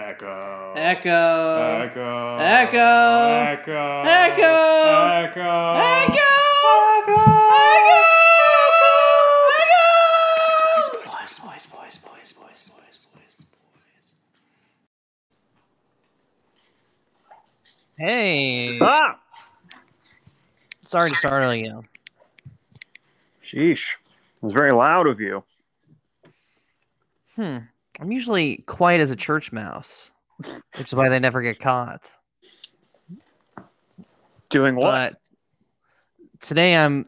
Echo. Echo. Echo. Echo. Echo. Echo. Echo. Echo. Echo. Echo. Echo. Boys, boys, boys, boys, boys, boys, boys, boys. Hey, Ah! sorry to startle you. Sheesh. It was very loud of you. Hmm. I'm usually quiet as a church mouse, which is why they never get caught. Doing what? But today I'm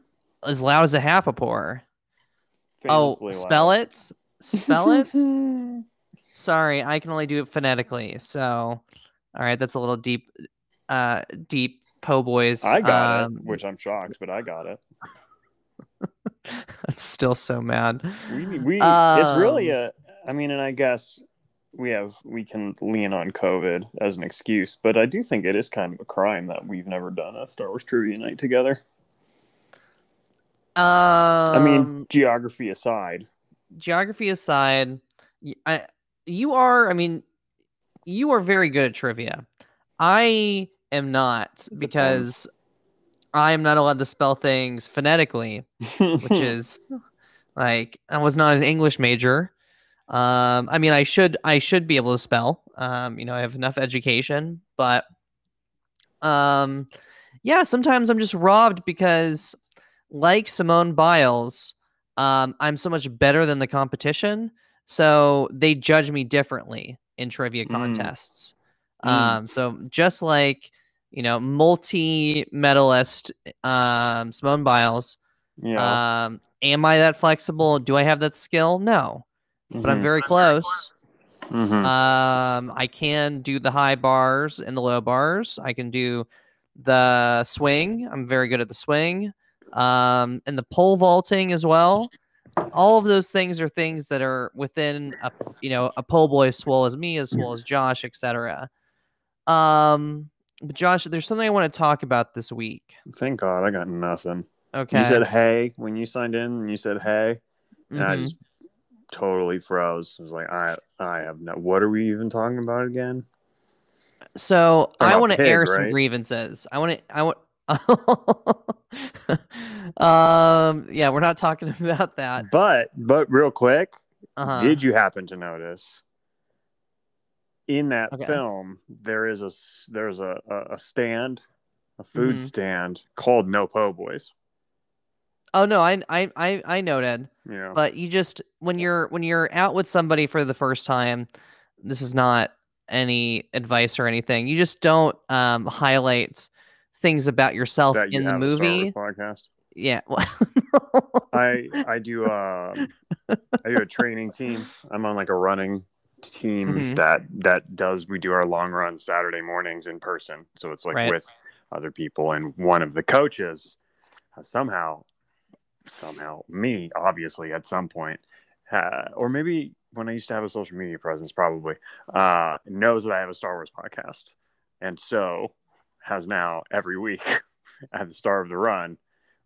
as loud as a Happapore. Oh, spell loud. it. Spell it. Sorry, I can only do it phonetically. So, all right, that's a little deep, uh, deep po boys. I got um, it, which I'm shocked, but I got it. I'm still so mad. We we it's really Um, a I mean, and I guess we have we can lean on COVID as an excuse, but I do think it is kind of a crime that we've never done a Star Wars trivia night together. Um, I mean, geography aside. geography aside, I, you are. I mean, you are very good at trivia. I am not because I am not allowed to spell things phonetically, which is like I was not an English major. Um, I mean, I should I should be able to spell. Um, you know, I have enough education, but um, yeah, sometimes I'm just robbed because, like Simone Biles, um, I'm so much better than the competition, so they judge me differently in trivia Mm. contests. Mm. Um, so just like you know, multi-medalist um, Simone Biles, yeah. um, am I that flexible? Do I have that skill? No, but I'm Mhm. very close. Mhm. Um, I can do the high bars and the low bars. I can do the swing. I'm very good at the swing. Um, and the pole vaulting as well. All of those things are things that are within a you know a pole boy as swole as me, as swole as Josh, etc. Um, but Josh, there's something I want to talk about this week. Thank God I got nothing. Okay. You said hey when you signed in, and you said hey, and I Mhm. just totally froze. I was like, I I have no. What are we even talking about again? So I want to air some right? grievances. I want to. I want. um. Yeah, we're not talking about that. But but real quick, Uh-huh. did you happen to notice in that Okay. film there is a there's a a, a stand, a food Mhm. stand called No Po Boys. Oh no, I I I I noted. You know, But you just when you're when you're out with somebody for the first time, this is not any advice or anything. You just don't um highlight things about yourself that you in the a Star movie. Podcast. Yeah. I I do um I do a training team. I'm on like a running team Mhm. that that does we do our long run Saturday mornings in person. So it's like Right. with other people and one of the coaches somehow somehow me obviously at some point uh, or maybe when I used to have a social media presence probably uh knows that I have a Star Wars podcast. And so has now every week at the start of the run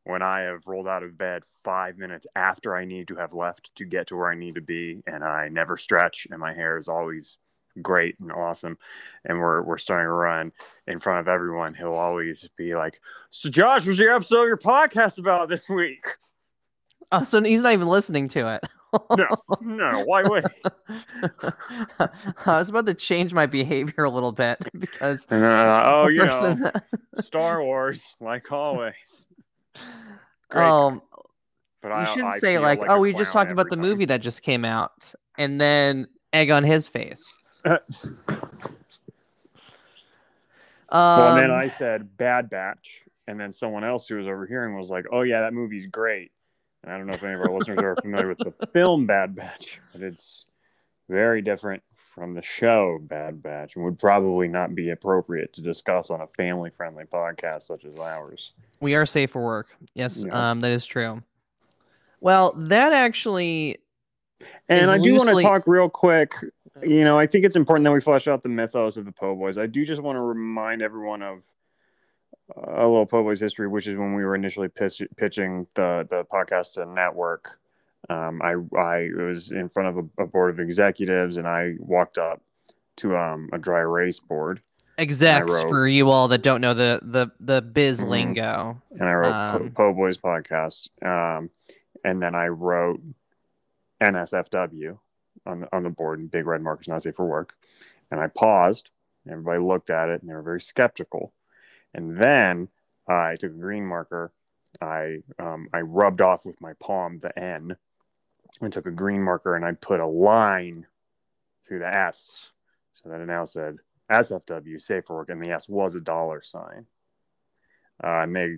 when I have rolled out of bed five minutes after I need to have left to get to where I need to be, and I never stretch, and my hair is always great and awesome, and we're we're starting to run in front of everyone. He'll always be like, "So, Josh, what's your episode of your podcast about this week?" oh, so he's not even listening to it. No, no, why would? I was about to change my behavior a little bit because uh, oh, you know, person- Star Wars, like always. Great, um, but you I, shouldn't I say like, like "Oh, we just talked about the time." movie that just came out," and then egg on his face. Well, Um, and then I said Bad Batch, and then someone else who was overhearing was like, "Oh yeah, that movie's great." And I don't know if any of our listeners are familiar with the film Bad Batch, but it's very different from the show Bad Batch, and would probably not be appropriate to discuss on a family-friendly podcast such as ours. we are safe for work. Yes, Yeah. um, that is true. Well, that actually, And I do want to talk real quick. You know, I think it's important that we flesh out the mythos of the Po Boys. I do just want to remind everyone of uh, a little Po Boys history, which is when we were initially pitch, pitching the the podcast to network. Um, I I was in front of a, a board of executives, and I walked up to um a dry erase board Execs wrote- for you all that don't know the the the biz Mhm. lingo. and I wrote Um, po-, po Boys podcast um and then I wrote NSFW on the, on the board in big red markers not safe for work and I paused everybody looked at it and they were very skeptical and then I took a green marker I um, I rubbed off with my palm the N and took a green marker and I put a line through the S so that it now said SFW safe for work and the S was a dollar sign. Uh, and they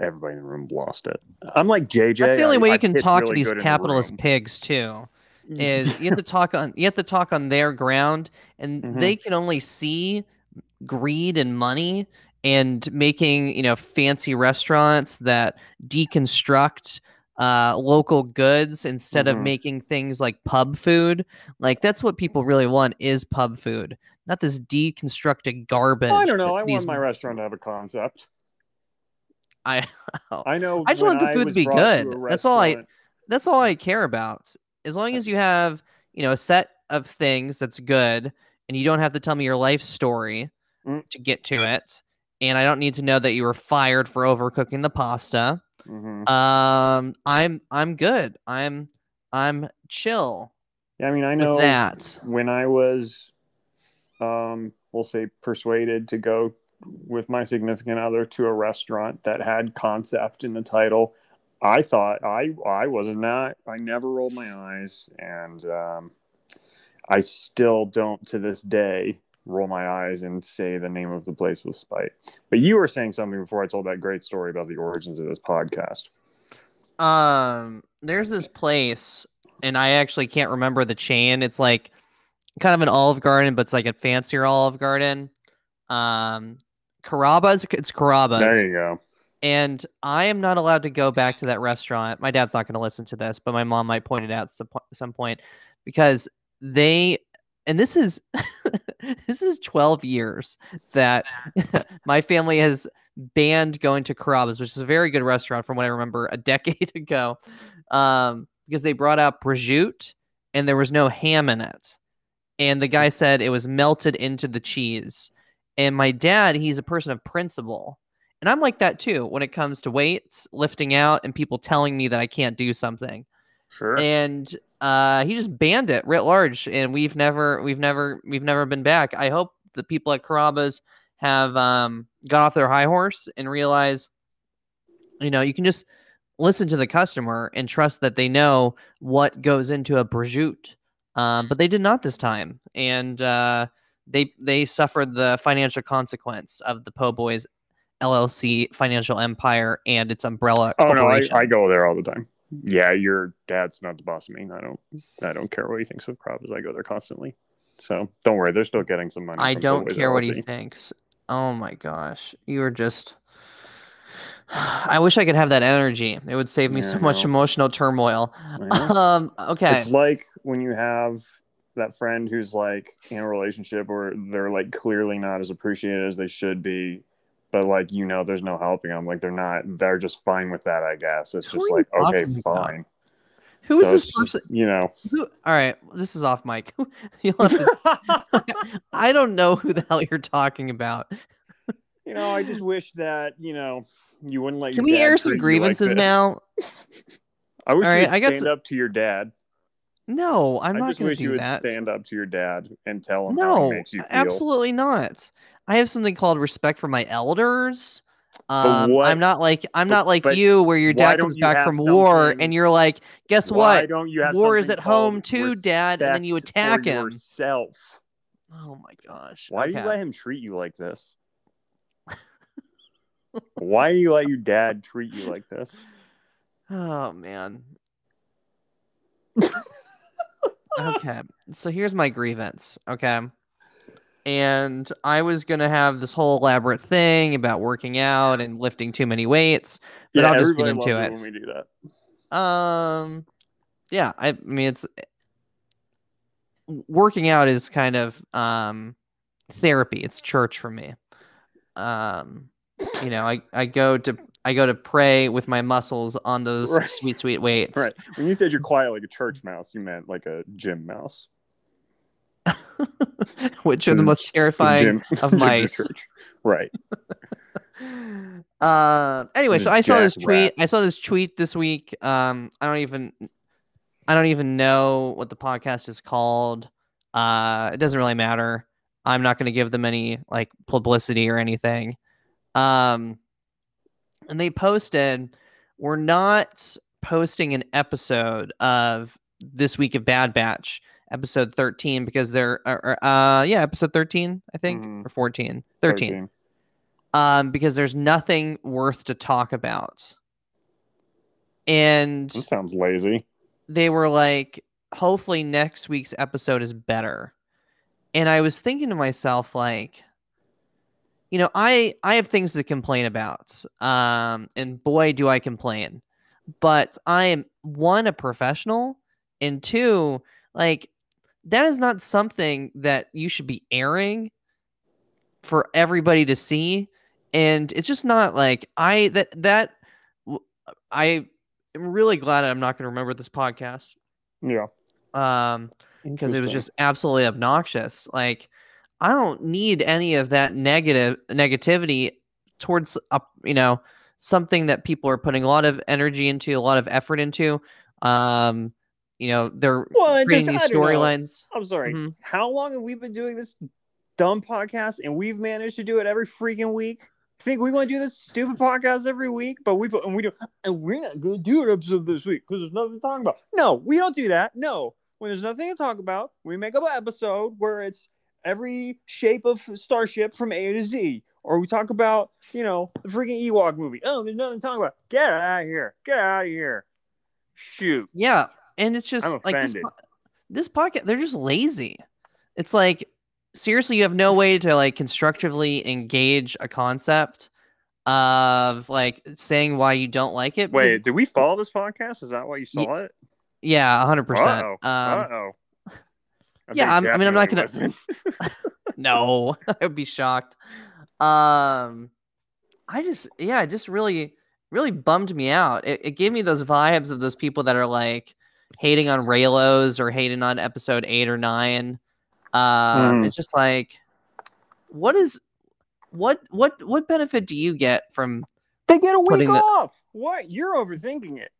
everybody in the room lost it. I'm like JJ. That's the only I- way I you can pitch talk to these in the capitalist pigs too. Is you have to talk on you have to talk on their ground, and Mhm. they can only see greed and money and making you know fancy restaurants that deconstruct uh local goods instead of Mhm. making things like pub food like that's what people really want is pub food not this deconstructed garbage I don't know. I these- want my restaurant to have a concept. I I know. I just want the food to be brought to good. That's all I- that's all I care about. As long as you have, you know, a set of things that's good and you don't have to tell me your life story Mm. to get to it. And I don't need to know that you were fired for overcooking the pasta. Mhm. Um I'm I'm good. I'm I'm chill Yeah, I mean, I know that. when I was, um, we'll say, persuaded to go with my significant other to a restaurant that had concept in the title, I thought I I was not. I never rolled my eyes, and um, I still don't to this day roll my eyes and say the name of the place with spite. But you were saying something before I told that great story about the origins of this podcast. Um there's this place and I actually can't remember the chain. It's like kind of an Olive Garden, but it's like a fancier Olive Garden. Um Carrabba's it's Carrabba's. There you go. And I am not allowed to go back to that restaurant. My dad's not going to listen to this, but my mom might point it out at some, point because they and this is this is 12 years that my family has banned going to Carrabba's, which is a very good restaurant from what I remember a decade ago, um, because they brought out prosciutto and there was no ham in it, and the guy said it was melted into the cheese. And my dad, he's a person of principle. And I'm like that too when it comes to weights, lifting out, and people telling me that I can't do something. Sure. And uh, he just banned it writ large, and we've never, we've never, we've never been back. I hope the people at Carrabba's have um, got off their high horse and realize, you know, you can just listen to the customer and trust that they know what goes into a prosciutto. Um, but they did not this time, and uh, they they suffered the financial consequence of the Po Boys LLC financial empire and its umbrella. Oh no, I, I go there all the time. Yeah, your dad's not the boss of me. I don't I don't care what he thinks of Carrabba's. I go there constantly. So don't worry, they're still getting some money. I don't care what he thinks. Oh my gosh, you are just. I wish I could have that energy. It would save me Yeah, so much emotional turmoil. Um. Okay. It's like when you have that friend who's like in a relationship where they're like clearly not as appreciated as they should be, but like you know there's no helping them. Like they're not they're just fine with that, I guess. It's Who just like okay, talking about? fine. Who is So this it's just, person? you know. Who, all right, this is off mic. To, I don't know who the hell you're talking about. you know, I just wish that, you know, you wouldn't let Can we air some you like grievances now? I wish All right, you'd I got stand s- up to your dad. No, I'm I not going wish to you do would that. stand up to your dad and tell him how No, he makes you feel. absolutely not. I have something called respect for my elders. Um, what- I'm not like I'm but- not like you, where your dad comes you back from war and you're like, guess what? don't you have War is at home too, Dad, and then you attack him. yourself. Oh my gosh! Why do you let him treat you like this? Why do you let your dad treat you like this? Oh man. okay, so here's my grievance. Okay. And I was gonna have this whole elaborate thing about working out and lifting too many weights, but yeah, I'll just get into it. when we do that. Um, yeah, I, I mean it's working out is kind of um therapy. It's church for me. Um, you know, I I go to I go to pray with my muscles on those Right. sweet sweet weights. Right. When you said you're quiet like a church mouse, you meant like a gym mouse. which are the most terrifying of mice. Right. Uh, anyway, so I saw this tweet. I saw this tweet this week. Um, I don't even, I don't even know what the podcast is called. Uh, it doesn't really matter. I'm not going to give them any like publicity or anything. Um, and they posted, we're not posting an episode of this week of Bad Batch, episode 13, because they're, or, uh, yeah, episode 13, I think, Mhm. or 14, 13 um, because there's nothing worth to talk about. And That sounds lazy. they were like, hopefully next week's episode is better. And I was thinking to myself, like, you know, I I have things to complain about. Um, and boy, do I complain. But I am one a professional, and two, like that is not something that you should be airing for everybody to see. And it's just not like I that that i am really glad I'm not going to remember this podcast Yeah. um because it was just absolutely obnoxious like i don't need any of that negative negativity towards a, you know something that people are putting a lot of energy into a lot of effort into um you know they're Well, creating just- these I don't know. storylines I'm sorry. Mhm. How long have we been doing this dumb podcast and we've managed to do it every freaking week? Think we want to do this stupid podcast every week, but we and we do, and we're not going to do an episode this week because there's nothing to talk about. No, we don't do that. No, when there's nothing to talk about, we make up an episode where it's every shape of starship from A to Z, or we talk about you know the freaking Ewok movie. Oh, there's nothing to talk about. Get out of here. Get out of here. Shoot. yeah and it's just like this, this podcast they're just lazy it's like seriously you have no way to like constructively engage a concept of like saying why you don't like it because- Wait, did we follow this podcast? Is that why you saw it? yeah 100% Uh-oh. um, Uh-oh. I yeah, I'm- I mean, I'm not wasn't. no i would be shocked um i just yeah it just really really bummed me out it, it gave me those vibes of those people that are like hating on raylos or hating on episode eight or nine um Mm. it's just like what is what what what benefit do you get from they get a week Putting the- off. What? You're overthinking it.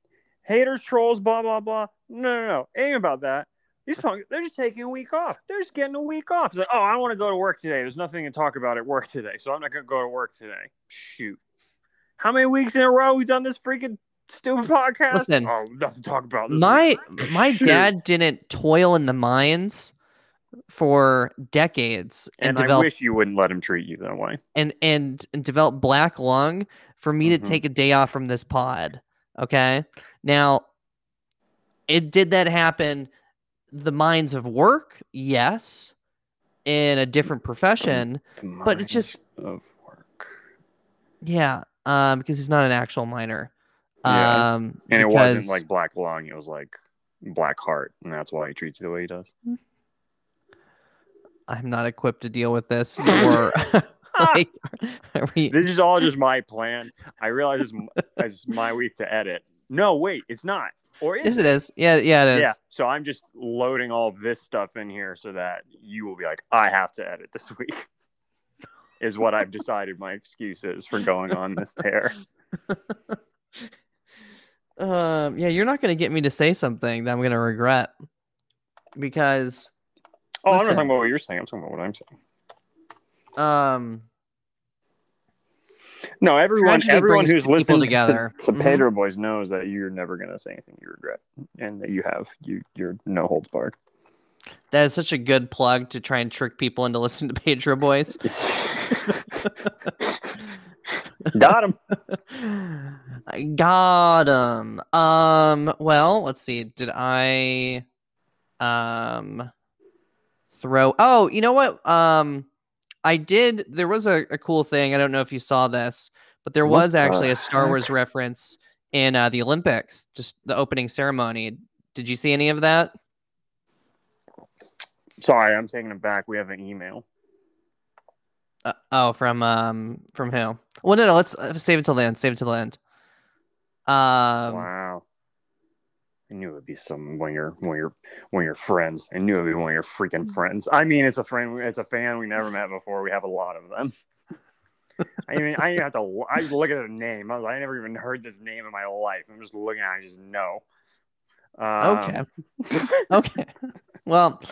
Haters, trolls, blah blah blah. No, no, no. Ain't about that. These punks, they're just taking a week off. They're just getting a week off. It's like, oh, I don't want to go to work today. There's nothing to talk about at work today, so I'm not going to go to work today. Shoot. How many weeks in a row we done this freaking stupid podcast? Listen, oh, nothing to talk about. This my my Shoot. dad didn't toil in the mines for decades and, and I develop wish you wouldn't let him treat you that way. and and and develop black lung for me Mhm. to take a day off from this pod. Okay. Now, it did that happen. The minds of work, yes, in a different profession, But it's just- of work. yeah, um, because he's not an actual miner. Yeah. Um, And it because- wasn't like black lung, it was like black heart, and that's why he treats you the way he does. I'm not equipped to deal with this. Or like, we, This is all just my plan. I realize it's, m- it's my week to edit. No, wait, it's not. Or is yes, it is. Yeah, yeah, it is. Yeah. So I'm just loading all of this stuff in here so that you will be like, I have to edit this week. is what I've decided my excuse is for going on this tear. Um, yeah, you're not gonna get me to say something that I'm gonna regret because Oh, I'm not talking about what you're saying. I'm talking about what I'm saying. um No, everyone, everyone who's listened together. to, to Mhm. Pedro Boys knows that you're never going to say anything you regret, and that you have you you're no holds barred. that is such a good plug to try and trick people into listening to Pedro Boys. Got him. I got him. Um, well, let's see. Did I um throw Oh, you know what? Um I did there was a, a cool thing. I don't know if you saw this, but there What was actually the a Star heck? Wars reference in uh, the Olympics, just the opening ceremony. Did you see any of that? Sorry, I'm taking it back. We have an email. Uh, oh, from um from who? Well, no, no. Let's uh, save it till the end. Save it till the end. Um, wow. I knew it would be some one of your one of your one of your friends. I knew it would be one of your freaking friends. I mean, it's a friend. It's a fan we never met before. We have a lot of them. I mean, I have to. I look at the name. I, was, I never even heard this name in my life. I'm just looking at. it, I just know. Um, Okay. okay. Well,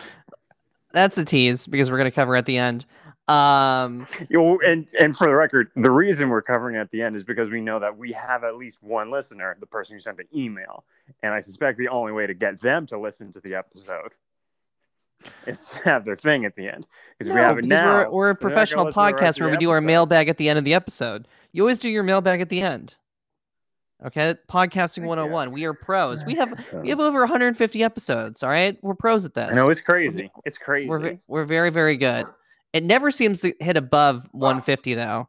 that's a tease because we're going to cover at the end. Um, You know, and and for the record, the reason we're covering it at the end is because we know that we have at least one listener, the person who sent the email, and I suspect the only way to get them to listen to the episode is to have their thing at the end. Because if we have it now. We're, we're a they're not gonna professional listen to the rest podcast where the we do our mailbag at the end of the episode. You always do your mailbag at the end. Okay, podcasting 101. We are pros. We have we have over 150 episodes. All right, we're pros at this. I know it's crazy. It's crazy. We're we're very very good. It never seems to hit above 150 though.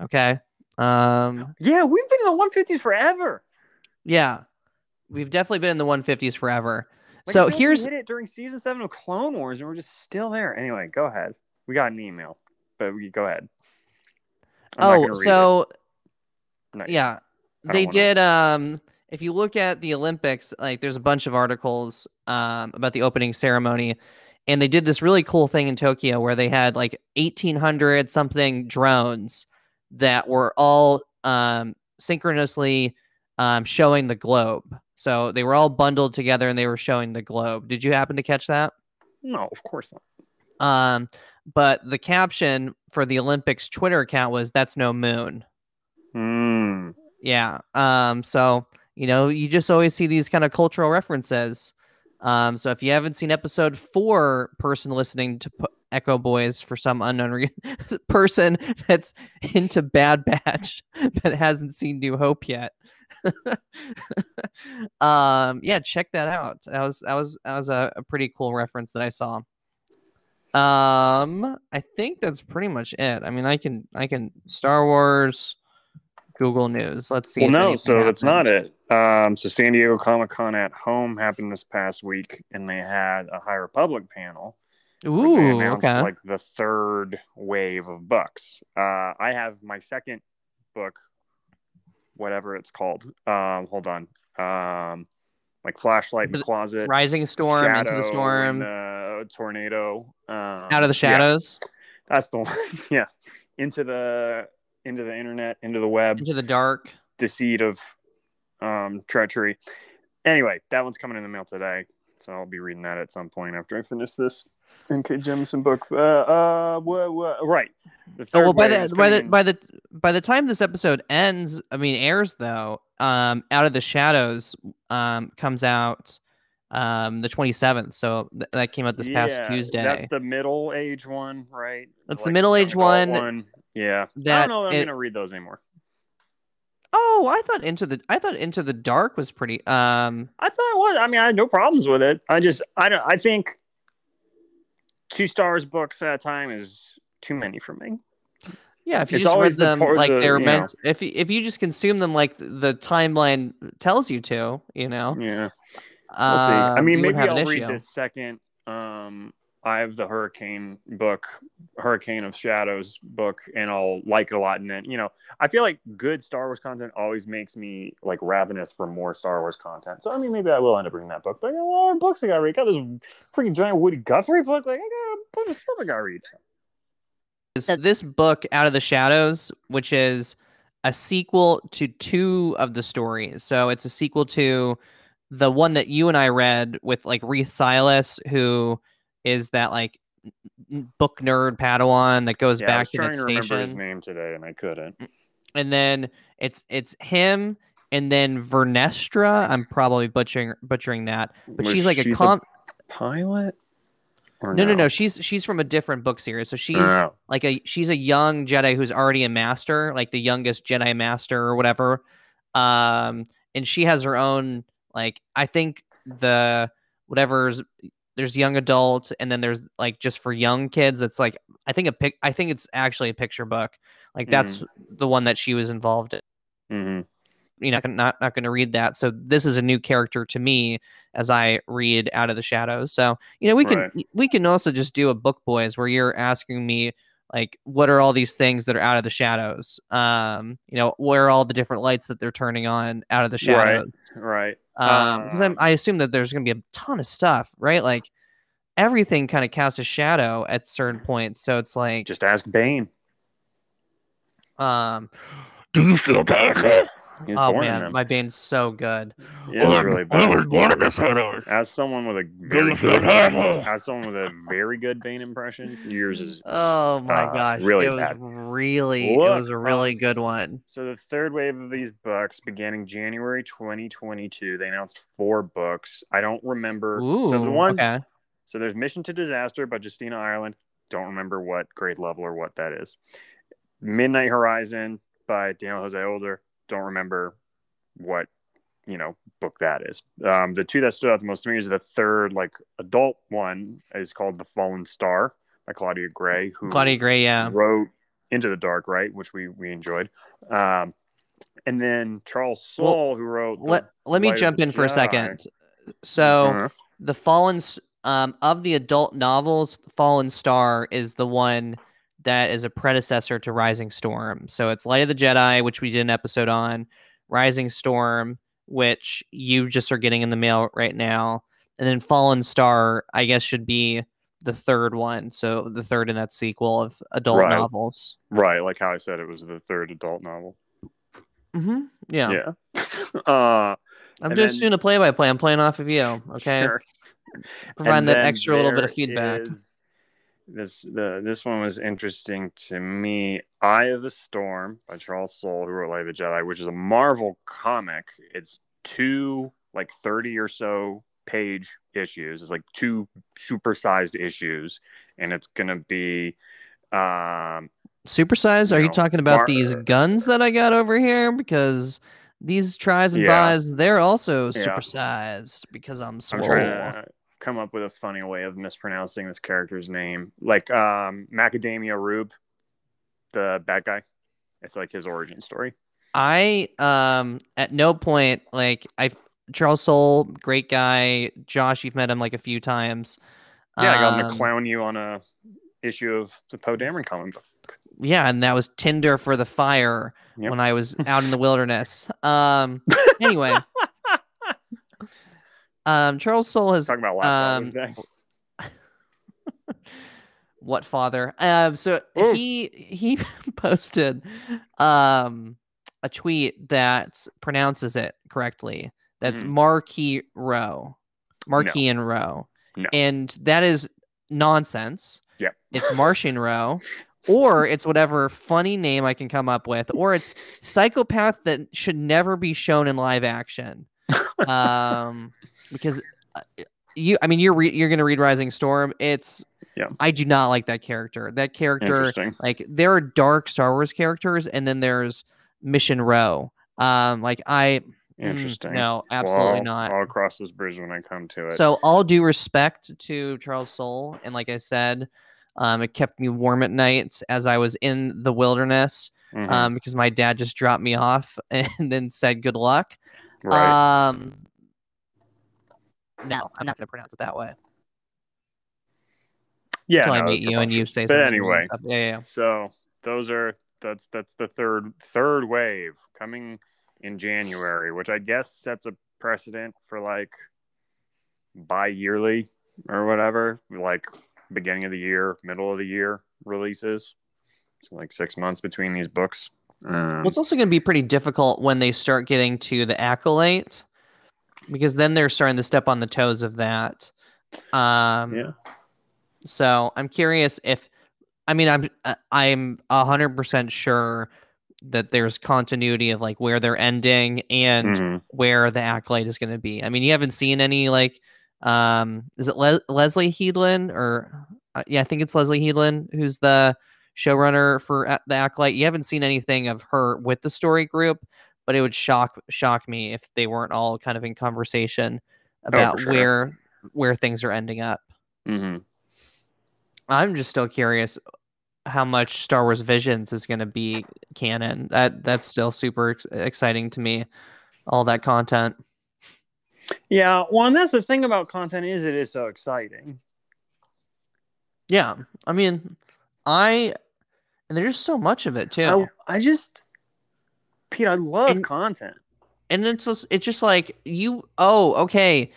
Okay. Um. yeah, we've been in the 150s forever. Yeah. We've definitely been in the 150s forever. Like, so I feel like we here's hit it during season seven of Clone Wars, and we're just still there. Anyway, go ahead. We got an email, but we go ahead. I'm oh gonna read it. so yet. yeah they wanna- did um if you look at the olympics like there's a bunch of articles um about the opening ceremony and they did this really cool thing in tokyo where they had like 1800 something drones that were all um synchronously um showing the globe so they were all bundled together and they were showing the globe did you happen to catch that No, of course not. um but the caption for the olympics twitter account was that's no moon Hmm. Yeah. Um. So you know, you just always see these kind of cultural references. Um. So if you haven't seen episode four, person listening to Echo Boys for some unknown re- person that's into Bad Batch that hasn't seen New Hope yet. um. Yeah. Check that out. That was that was that was a, a pretty cool reference that I saw. Um. I think that's pretty much it. I mean, I can I can Star Wars. Google News. Let's see. Well, no, so that's not it. Um, so San Diego Comic Con at home happened this past week, and they had a High Republic panel. Ooh, announced, okay. Like the third wave of books. Uh, I have my second book, whatever it's called. Um, hold on. Um, like flashlight in the closet, Rising storm, into the storm, in the tornado, um, out of the yeah, shadows, that's the one. yeah, into the into the internet, into the web into the dark. deceit of um, treachery. Anyway, that one's coming in the mail today, so I'll be reading that at some point after I finish this N.K. Jemisin book. Uh, uh, wha- wha- right. The Oh well, by the by the by the by the time this episode ends, I mean airs though, um, out of the shadows, um, comes out, um, the twenty seventh. So th- that came out this past Tuesday. That's the middle age one, right? That's the middle-age young adult one Yeah. I that don't know. I'm it- gonna read those anymore. Oh, I thought into the I thought into the dark was pretty. Um, I thought it was. I mean, I had no problems with it. I just, I don't. I think two stars books at a time is too many for me. yeah, if you It's just always read them part- like the, they're you meant, if y- if you just consume them like the timeline tells you to, you know, Yeah. We'll see. I um, mean, you maybe have I'll read issue. this second. Um, I have the Hurricane book, Hurricane of Shadows book, and I'll like it a lot. And then, you know, I feel like good Star Wars content always makes me like ravenous for more Star Wars content. So, I mean, maybe I will end up reading that book. But I got a lot books I got to read. I got this freaking giant Woody Guthrie book. Like, I got a bunch of stuff I got to read. is this book out of the shadows which is a sequel to two of the stories so it's a sequel to the one that you and i read with like Reath silas who is that like book nerd padawan that goes Yeah, back to that to remember his name today, and I couldn't. and then it's it's him and then vernestra i'm probably butchering butchering that but Was she's like she a the com pilot. Or no no no she's she's from a different book series so she's Oh. like a she's a young Jedi who's already a master, like the youngest Jedi master or whatever. Um, and she has her own like I think the whatever's there's young adult and then there's like just for young kids. It's like I think a pic. I think it's actually a picture book. Like that's the one that she was involved in. Mhm. You know, not not going to read that. So this is a new character to me as I read Out of the Shadows. So you know, we can Right. we can also just do a book boys where you're asking me like what are all these things that are out of the shadows um you know where are all the different lights that they're turning on out of the shadows right, Right. Um because Uh, i assume that there's going to be a ton of stuff right like everything kind of casts a shadow at certain points so it's like Just ask Bane. um Do you feel bad? He's oh man them. my bane's so good Yeah, it's really I bad. was born in the shadows. As someone with a very good, bad? as someone with a very good Bane impression, yours is oh my Uh, gosh really it was bad. really it was a really good one So the third wave of these books began in January 2022. They announced four books. I don't remember. Ooh, so the ones. okay So there's Mission to Disaster by Justina Ireland. Don't remember what grade level or what that is. Midnight Horizon by Daniel Jose Older. Don't remember what you know book that is. Um, the two that stood out the most to me is the third like adult one is called The Fallen Star by Claudia Gray, who claudia gray yeah wrote Into the Dark, right, which we we enjoyed. Um, and then Charles Well, who wrote let let me jump in for a second so Uh-huh. the fallen um of the adult novels fallen star is the one that is a predecessor to rising storm so it's light of the jedi which we did an episode on rising storm which you just are getting in the mail right now and then fallen star i guess should be the third one so the third in that sequel of adult Right. novels right, like how I said it was the third adult novel. hmm yeah, Yeah. uh, i'm just then- doing a play-by-play i'm playing off of you okay Sure. providing And that extra little bit of feedback is- This the this one was interesting to me. Eye of the Storm by Charles Soule, who wrote Light of the Jedi, which is a Marvel comic. It's two like thirty or so page issues. It's like two supersized issues, and it's gonna be um Supersize? Are you talking about Mar- these guns that I got over here? Because these tries and Yeah. buys, they're also Yeah. supersized because I'm I'm to come up with a funny way of mispronouncing this character's name. Like um Macadamia Rube, the bad guy. It's like his origin story. I um at no point like I Charles Soule, great guy. Josh, you've met him like a few times. Yeah, I got him to Um, clown you on a issue of the Poe Dameron comic book. Yeah, and that was Tinder for the fire Yep. when I was out in the wilderness. Um anyway. um Charles Soule has Talking about last um, what father? Um so Ooh. he he posted um a tweet that pronounces it correctly. That's Mhm. marquee row marquee and row No. and that is nonsense. Yeah, it's martian row or it's whatever funny name i can come up with or it's psychopath that should never be shown in live action um because uh, you i mean you're re- you're gonna read rising storm it's Yeah. i do not like that character that character like there are dark star wars characters and then there's mission row um like i mm, Interesting. no absolutely Well, not I'll cross this bridge when I come to it. so all due respect to charles soule and like i said um, it kept me warm at night as i was in the wilderness Mhm. um, because my dad just dropped me off and then said good luck right. um, no, I'm not going to pronounce it that way yeah. until I meet you and you say But something. anyway, yeah, yeah, yeah. so those are that's that's the third third wave coming in January, which I guess sets a precedent for like bi-yearly or whatever, like beginning of the year, middle of the year releases. So like six months between these books. Um, Well, it's also going to be pretty difficult when they start getting to the acolyte, because then they're starting to step on the toes of that. Um, yeah. So I'm curious if, I mean, I'm uh, I'm a hundred percent sure that there's continuity of like where they're ending and Mhm. where the acolyte is going to be. I mean, you haven't seen any like, um, is it Le- Leslie Headland or uh, yeah, I think it's Leslie Headland who's the showrunner for the acolyte. You haven't seen anything of her with the story group, but it would shock shock me if they weren't all kind of in conversation about sure. where where things are ending up. Mhm. I'm just still curious how much Star Wars Visions is going to be canon. That that's still super ex- exciting to me. All that content. Yeah, well, and that's the thing about content is it is so exciting. Yeah, I mean, I and there's so much of it too. I, I just, Pete, I love And- content. and it's just, it's just like you. Oh, okay.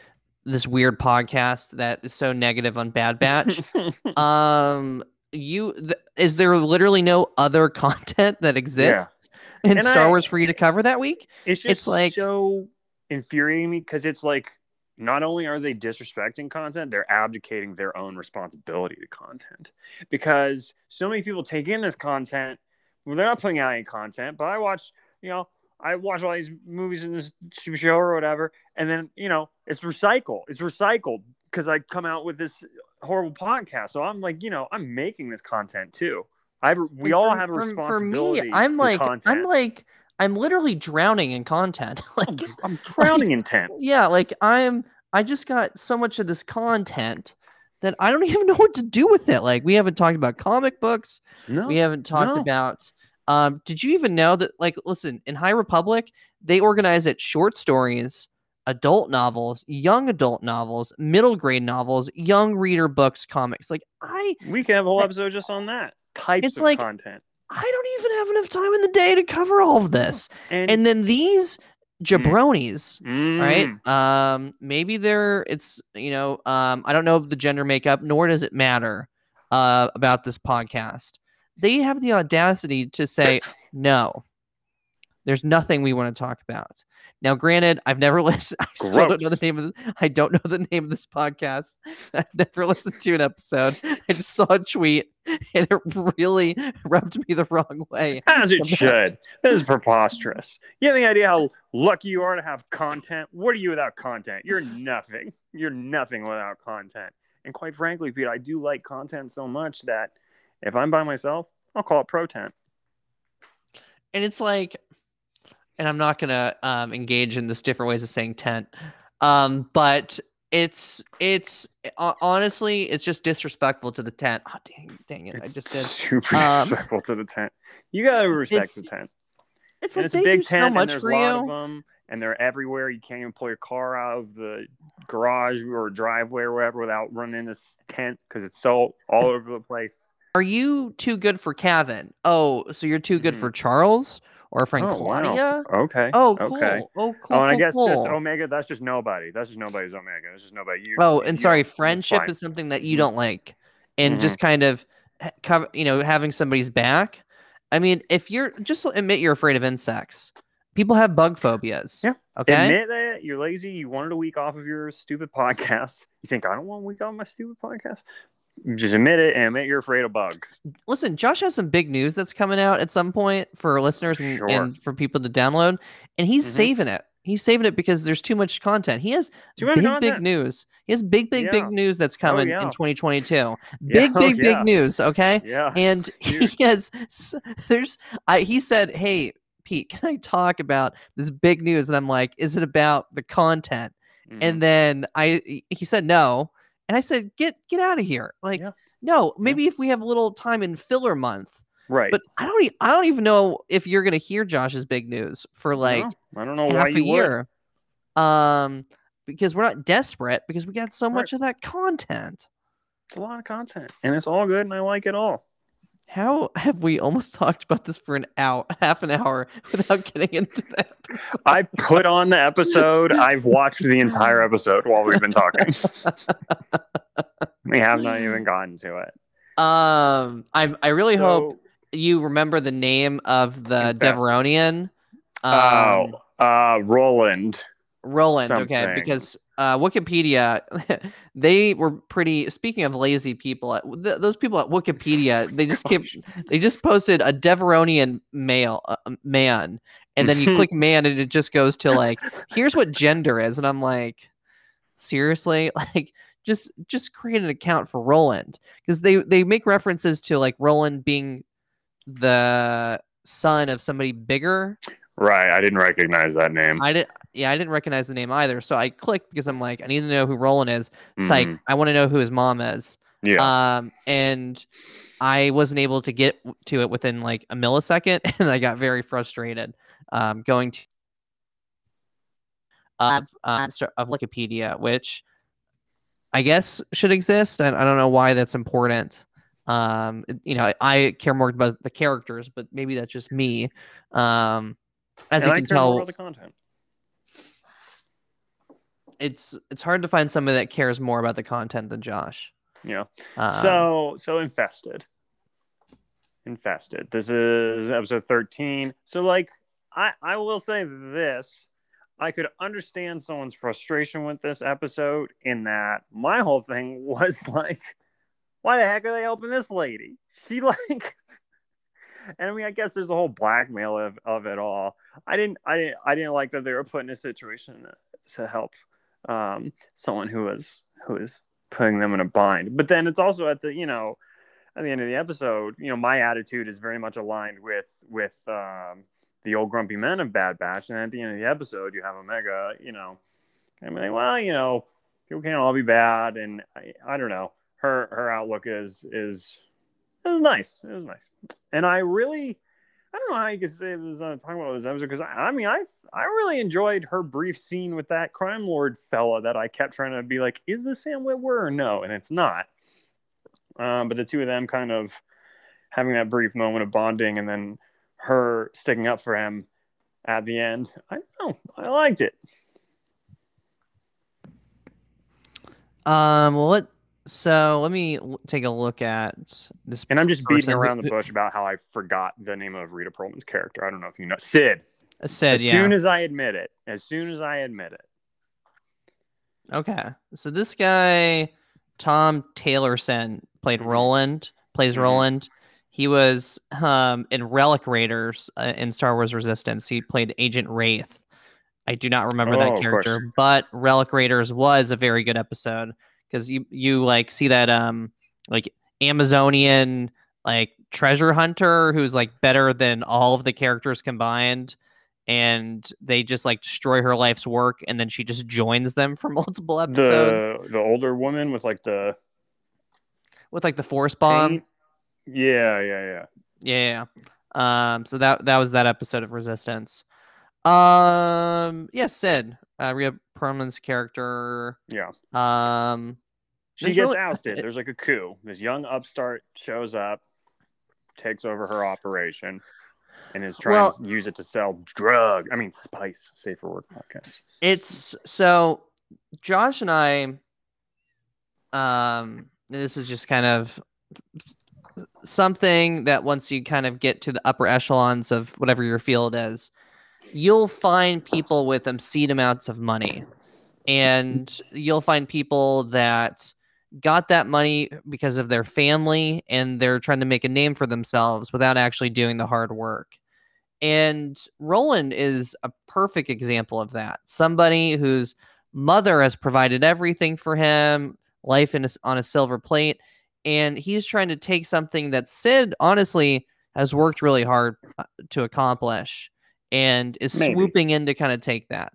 This weird podcast that is so negative on Bad Batch. um, you th- is there literally no other content that exists in And Star I- Wars for you to cover that week? it's just it's like- so infuriating me because it's like not only are they disrespecting content, they're abdicating their own responsibility to content because so many people take in this content. Well, they're not putting out any content, but I watch, you know, I watch all these movies in this show or whatever, and then you know it's recycled. It's recycled because I come out with this horrible podcast. So I'm like, you know, I'm making this content too. I we all have a responsibility. For me, I'm like, content. I'm like, I'm literally drowning in content. like, I'm, drowning in tent. yeah, like I'm, I just got so much of this content that I don't even know what to do with it. Like, we haven't talked about comic books. No, We haven't talked no. about. Um, did you even know that? Like, listen, in High Republic, they organize it short stories, adult novels, young adult novels, middle grade novels, young reader books, comics. Like, I, we can have a whole I- episode just on that types It's of like- content. I don't even have enough time in the day to cover all of this. And, And then these jabronis, Mm, right? Um, maybe they're it's you know, um, I don't know the gender makeup, nor does it matter uh about this podcast. They have the audacity to say no. There's nothing we want to talk about. Now, granted, I've never listened. I still don't know the name of. The, I don't know the name of this podcast. I've never listened to an episode. I just saw a tweet, and it really rubbed me the wrong way. As it should. This is preposterous. You have any idea how lucky you are to have content? What are you without content? You're nothing. You're nothing without content. And quite frankly, Pete, I do like content so much that if I'm by myself, I'll call it pro tent. and it's like and i'm not gonna um engage in this different ways of saying tent um but it's it's honestly it's just disrespectful to the tent oh dang dang it i just did super Um, disrespectful to the tent. You gotta respect the tent. it's like it's a big tent, so and much there's for a lot of you them, and they're everywhere. You can't even pull your car out of the garage or driveway or whatever without running in this tent because it's so all over the place. are you too good for Kevin? oh so you're too good Mhm. for charles or friend Oh, wow. claudia Okay. oh cool Okay. oh cool Oh, and I cool, guess just. Omega. That's just nobody. That's just nobody's Omega. That's just nobody. You. Oh, and you sorry, friendship is something that you Mhm. don't like, and Mhm. just kind of cover, you know, having somebody's back. I mean, if you're just admit you're afraid of insects. People have bug phobias. Yeah. Okay. Admit that you're lazy. You wanted a week off of your stupid podcast. You think I don't want a week off my stupid podcast? Just admit it and admit you're afraid of bugs. Listen, Josh has some big news that's coming out at some point for listeners and, Sure. and for people to download, and he's Mhm. saving it. He's saving it because there's too much content. He has Too much big, big news. He has big, big, Yeah. big news that's coming yeah. in 2022. Yeah, Big, oh, big, yeah. big news. Okay. Yeah. and he has there's I he said, "Hey, Pete, can I talk about this big news?" And I'm like, "Is it about the content?" Mhm. And then I he said no, and I said, "Get get out of here!" Like, Yeah. no, maybe if we have a little time in filler month, right. but I don't e- I don't even know if you're gonna hear Josh's big news for like No, I don't know half why a you would. year, um, because we're not desperate because we got so Right. much of that content. It's a lot of content, and it's all good, and I like it all. How have we almost talked about this for an hour, half an hour, without getting into that? I put on the episode. I've watched the entire episode while we've been talking. we have not even gotten to it. Um, I I really hope you remember the name of the. Devaronian. Um, oh, uh, Roland. Roland. Okay, because uh, Wikipedia, they were pretty. Speaking of lazy people, at, th- those people at Wikipedia, they just kept they just posted a Devaronian male uh, man, and then you click man, and it just goes to like, here's what gender is, and I'm like, seriously, like. Just, just create an account for Roland because they they make references to like Roland being the son of somebody bigger Right. I didn't recognize that name. I didn't. Yeah, I didn't recognize the name either. So I clicked because I'm like, I need to know who Roland is. Psych. Mhm. I want to know who his mom is. Yeah. Um, and I wasn't able to get to it within like a millisecond, and I got very frustrated. Um, going to of um, of Wikipedia, which I guess should exist. and I don't know why that's important. Um, you know, I care more about the characters, but maybe that's just me. Um, as and you I can tell, about the content. it's it's hard to find somebody that cares more about the content than Josh. Yeah. Um, so so infested. Infested. This is episode 13. So like I I will say this. I could understand someone's frustration with this episode in that my whole thing was like, why the heck are they helping this lady? She like and I mean I guess there's a whole blackmail of, of it all. I didn't I didn't I didn't like that they were put in a situation to help um someone who was who was putting them in a bind. But then it's also at the you know at the end of the episode, you know, my attitude is very much aligned with with um, the old grumpy men of Bad Batch. And at the end of the episode, you have Omega, you know, of like, well, you know, people can't all be bad, and I, I don't know. Her her outlook is is it was nice. It was nice, and I really. I don't know how you could say this on talking about this episode because I, I mean I I really enjoyed her brief scene with that crime lord fella that I kept trying to be like is this Sam Witwer or no and it's not um, but the two of them kind of having that brief moment of bonding and then her sticking up for him at the end. I know. I liked it. Um. Well, let so let me take a look at this. And I'm just beating person who- around the bush about how I forgot the name of Rhea Perlman's character. I don't know if you know. Cid. uh, Said as yeah. soon as I admit it, as soon as I admit it. Okay. So this guy, Tom Taylorson, played Mhm. Roland, plays Mhm. Roland. He was um, in Relic Raiders uh, in Star Wars Resistance. He played Agent Wraith. I do not remember Oh, that character, but Relic Raiders was a very good episode because you you like see that um like Amazonian like treasure hunter who's like better than all of the characters combined and they just like destroy her life's work and then she just joins them for multiple episodes The the older woman with like the with like the force bomb. Yeah, yeah, yeah. yeah, yeah. um so that that was that episode of resistance um yeah cid uh Rhea Perlman's character Yeah. um She gets really- ousted. There's like a coup. This young upstart shows up, takes over her operation, and is trying Well- to use it to sell drug. I mean, spice. Safer word podcast. It's so Josh and I um this is just kind of something that once you kind of get to the upper echelons of whatever your field is, you'll find people with obscene amounts of money. And you'll find people that got that money because of their family and they're trying to make a name for themselves without actually doing the hard work. And Roland is a perfect example of that. Somebody whose mother has provided everything for him, life in a on a silver plate, and he's trying to take something that Cid honestly has worked really hard uh, to accomplish and is Maybe. swooping in to kind of take that.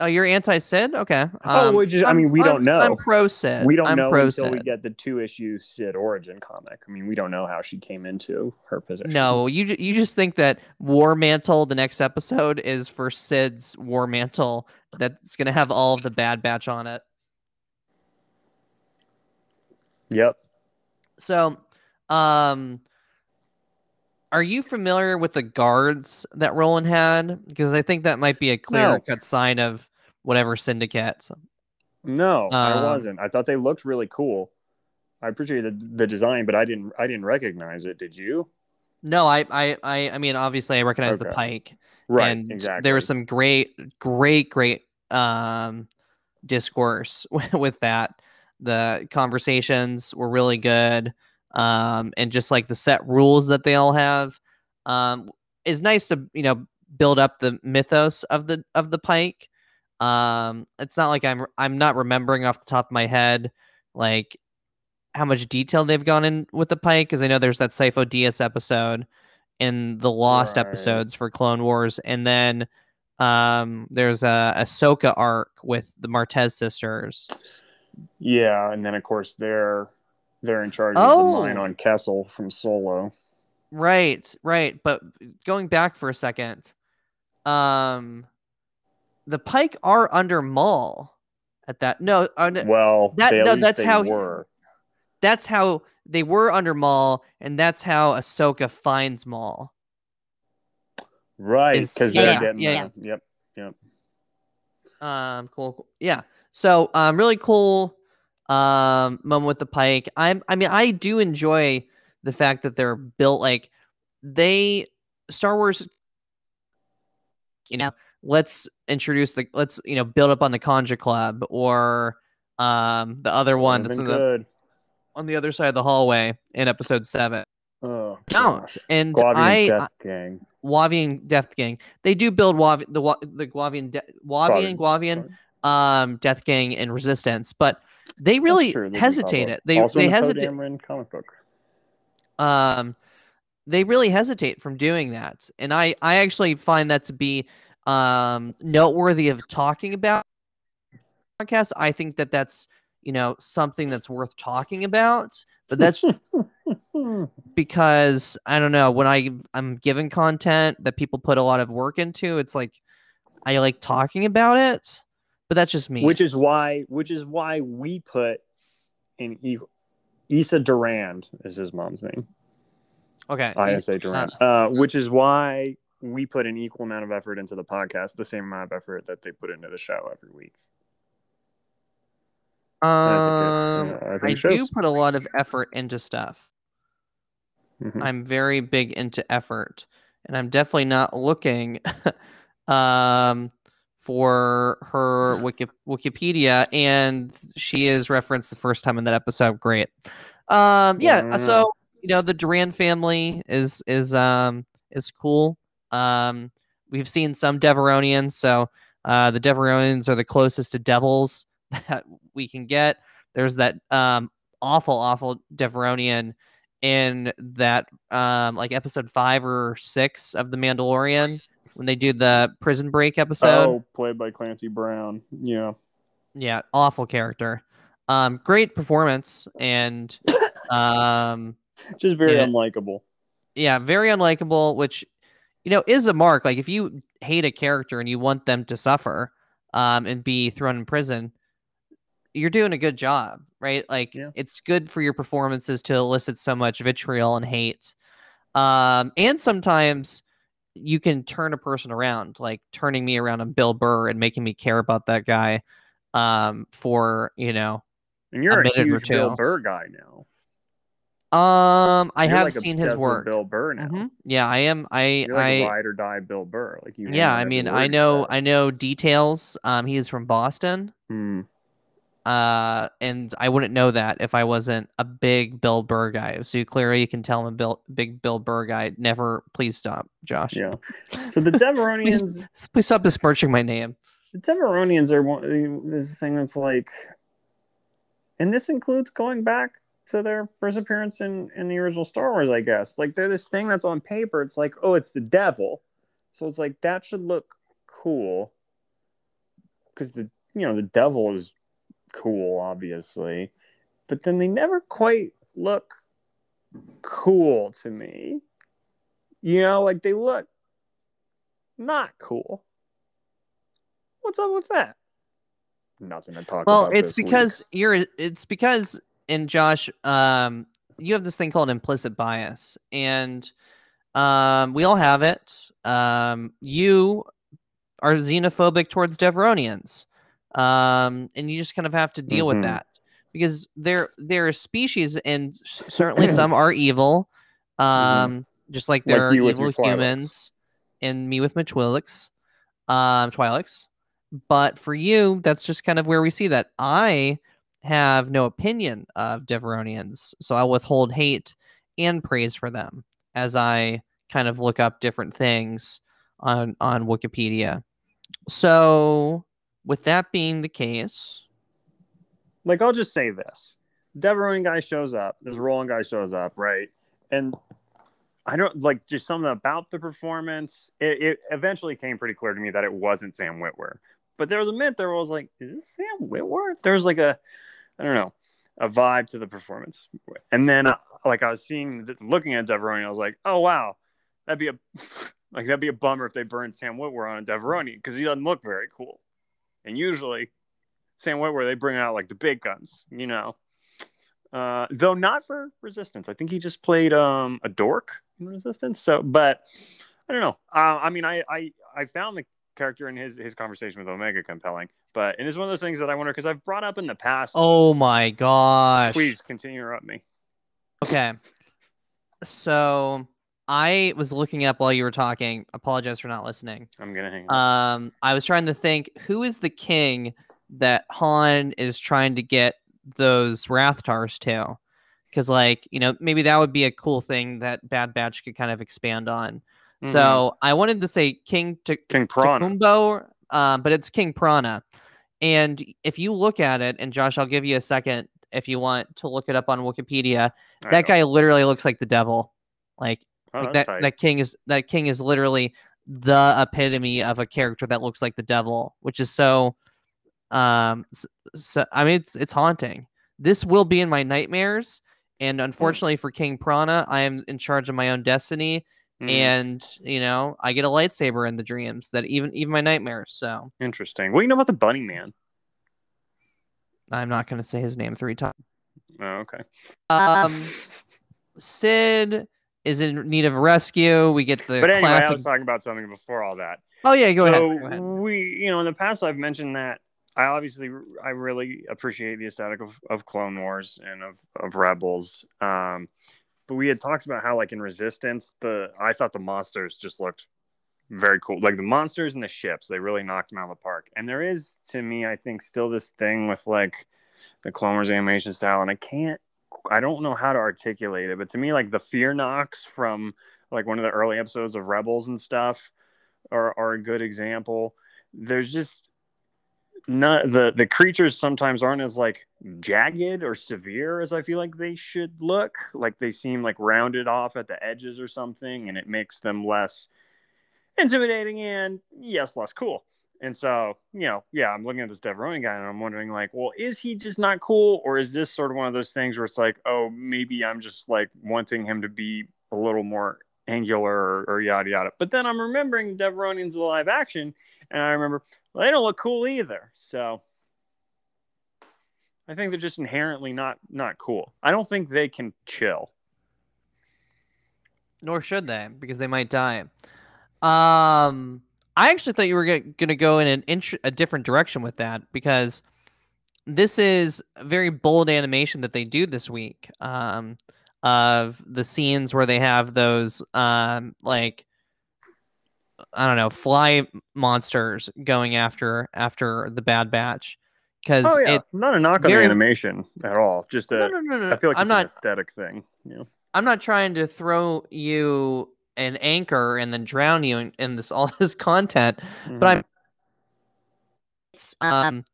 Oh, you're anti Cid? Okay. Oh, we just- I mean, we I'm- don't know. I'm pro Cid. we don't I'm know pro until we get the two issue Cid origin comic. I mean, we don't know how she came into her position. No, you you just think that War Mantle, the next episode, is for Cid's War Mantle that's gonna have all of the Bad Batch on it. Yep. So, um, are you familiar with the guards that Roland had? Because I think that might be a clear cut sign of whatever syndicate. No, I Um, wasn't. I thought they looked really cool. I appreciated the, the design, but I didn't. I didn't recognize it. Did you? No, I, I, I, I mean, obviously, I recognize the Pike. Right. and exactly. there was some great great great um discourse with that the conversations were really good um and just like the set rules that they all have um is nice to you know build up the mythos of the of the pike um it's not like i'm i'm not remembering off the top of my head like how much detail they've gone in with the pike because i know there's that Sifo Dyas episode in the lost Right. episodes for Clone Wars, and then um, there's a Ahsoka arc with the Martez sisters. Yeah, and then of course they're they're in charge Oh. of the mine on Kessel from Solo. Right, right. But going back for a second, um, the Pike are under Maul at that. No, uh, Well, that- no, that's how were. that's how they were under Maul, and that's how Ahsoka finds Maul. Right, because yeah, they're yeah, getting yeah, the- Yep. Yep. Um, cool, cool. Yeah. So, um, really cool, um, moment with the Pike. I'm, I mean, I do enjoy the fact that they're built like they Star Wars. You know, let's introduce the let's you know build up on the Kanjiklub or um the other one that's in the, on the other side of the hallway in episode seven. Oh, Don't and Guavian I Death Gang. Wavian Death Gang. They do build Wav the the Guavian De- Wavian Guavian um Death Gang and Resistance, but they really true, they do hesitate pop up. it. They also they hesitate comic book. um they really hesitate from doing that. And I I actually find that to be um noteworthy of talking about podcast. I think that that's you know something that's worth talking about, but that's because I don't know when I I'm given content that people put a lot of work into. It's like I like talking about it, but that's just me. which is why which is why we put in e- Issa Durand is his mom's name. okay. ISA Durand. Uh, which is why we put an equal amount of effort into the podcast, the same amount of effort that they put into the show every week. Um, I think it- I I, think it do put a lot of effort into stuff. Mhm. I'm very big into effort, and I'm definitely not looking um for her Wiki- Wikipedia, and she is referenced the first time in that episode. Great. Um, yeah. Yeah. So you know the Duran family is is um is cool. Um, we've seen some Devaronians, so uh, the Devaronians are the closest to devils that we can get. There's that um awful, awful Devaronian in that um like episode five or six of The Mandalorian when they do the prison break episode. oh, played by Clancy Brown. Yeah. Yeah, awful character. Um, great performance and um Just very Yeah. unlikable. yeah, very unlikable, which you know is a mark. Like if you hate a character and you want them to suffer um and be thrown in prison, you're doing a good job, right? Like Yeah. it's good for your performances to elicit so much vitriol and hate. Um and sometimes you can turn a person around, like turning me around on Bill Burr and making me care about that guy um for, you know, And you're a, or huge Bill. Burr guy now. um I You're, have like, seen his work. Bill Burr now. Mhm. Yeah, I am I You're like I a ride or die Bill Burr. Like you. yeah i mean i know i know details um he is from boston Hmm. Uh and i wouldn't know that if i wasn't a big bill burr guy so you clearly you can tell i'm a bill, big bill burr guy never please stop josh Yeah. So the Devaronians, S- please stop besmirching my name the Devaronians are one this thing that's like, and this includes going back to their first appearance in in the original Star Wars, I guess. Like they're this thing that's on paper. It's like, oh, it's the devil, so it's like that should look cool, because the you know the devil is cool, obviously, but then they never quite look cool to me. You know, like they look not cool. What's up with that? Nothing to talk well about. it's this week. because you're it's because and josh um you have this thing called implicit bias and um we all have it um you are xenophobic towards devaronians um and you just kind of have to deal Mhm. with that because they're they're a species and certainly some are evil um just like Mm-hmm. Like there are evil humans and me with my Twi'leks, um Twi'leks but for you that's just kind of where we see that i have no opinion of devaronians so i'll withhold hate and praise for them as i kind of look up different things on on wikipedia so with that being the case like I'll just say this: Devaronian guy shows up. This Roland guy shows up, right? And I don't like just something about the performance. It, it eventually came pretty clear to me that it wasn't Sam Witwer. But there was a minute there where I was like, "Is this Sam Witwer?" There was like a, I don't know, a vibe to the performance. And then, uh, like I was seeing, looking at Devaronian, I was like, "Oh wow, that'd be a like that'd be a bummer if they burned Sam Witwer on a Devaronian because he doesn't look very cool." And usually, Sam Witwer, they bring out like the big guns, you know. Uh, though not for Resistance. I think he just played um a dork in Resistance. So, but I don't know. Uh, I mean, I, I I found the character in his his conversation with Omega compelling, but and it is one of those things that I wonder because I've brought up in the past. Oh my gosh. please continue to interrupt me. Okay. So I was looking up while you were talking. Apologize for not listening. I'm gonna hang. up. Um, I was trying to think who is the king that Han is trying to get those Rathtars to, because like you know maybe that would be a cool thing that Bad Batch could kind of expand on. Mhm. So I wanted to say King T- King. Takumbo, uh, but it's King Prana. And if you look at it, and Josh, I'll give you a second if you want to look it up on Wikipedia. I That know. guy literally looks like the devil. Like Oh, like that tight. that king is that king is literally the epitome of a character that looks like the devil, which is so um s- so I mean it's it's haunting. This will be in my nightmares and Hmm. unfortunately for King Prana, I am in charge of my own destiny Mhm. and you know, I get a lightsaber in the dreams that even even my nightmares. So, Interesting. What do you know about the Bunny Man? I'm not going to say his name 3 times. Oh, okay. Um Cid is in need of rescue. We get the But anyway, I was talking about something before all that. Oh yeah, go so ahead. Go ahead. we, you know, in the past, I've mentioned that I obviously I really appreciate the aesthetic of, of Clone Wars and of of Rebels. Um, but we had talked about how, like in Resistance, the I thought the monsters just looked very cool. Like the monsters and the ships, they really knocked them out of the park. And there is, to me, I think, still this thing with like the Clone Wars animation style, and I can't, I don't know how to articulate it, but to me, like the fyrnocks from like one of the early episodes of Rebels and stuff are, are a good example. There's just not the the creatures sometimes aren't as like jagged or severe as I feel like they should look. Like they seem like rounded off at the edges or something, and it makes them less intimidating and yes, less cool. And so, you know, yeah, I'm looking at this Deveroni guy and I'm wondering, like, well, is he just not cool, or is this sort of one of those things where it's like, oh, maybe I'm just like wanting him to be a little more angular or, or yada yada. But then I'm remembering Devaronians live action, and I remember well, they don't look cool either. So I think they're just inherently not not cool. I don't think they can chill. Nor should they, because they might die. Um, I actually thought you were going to go in an int- a different direction with that because this is a very bold animation that they do this week. Um, of the scenes where they have those um like I don't know fly monsters going after after the Bad Batch because Oh yeah, it's not a knock on the animation at all. Just a, no no no no. I feel like I'm it's not an aesthetic thing. You know? I'm not trying to throw you an anchor and then drown you in, in this all this content, but I'm it's, um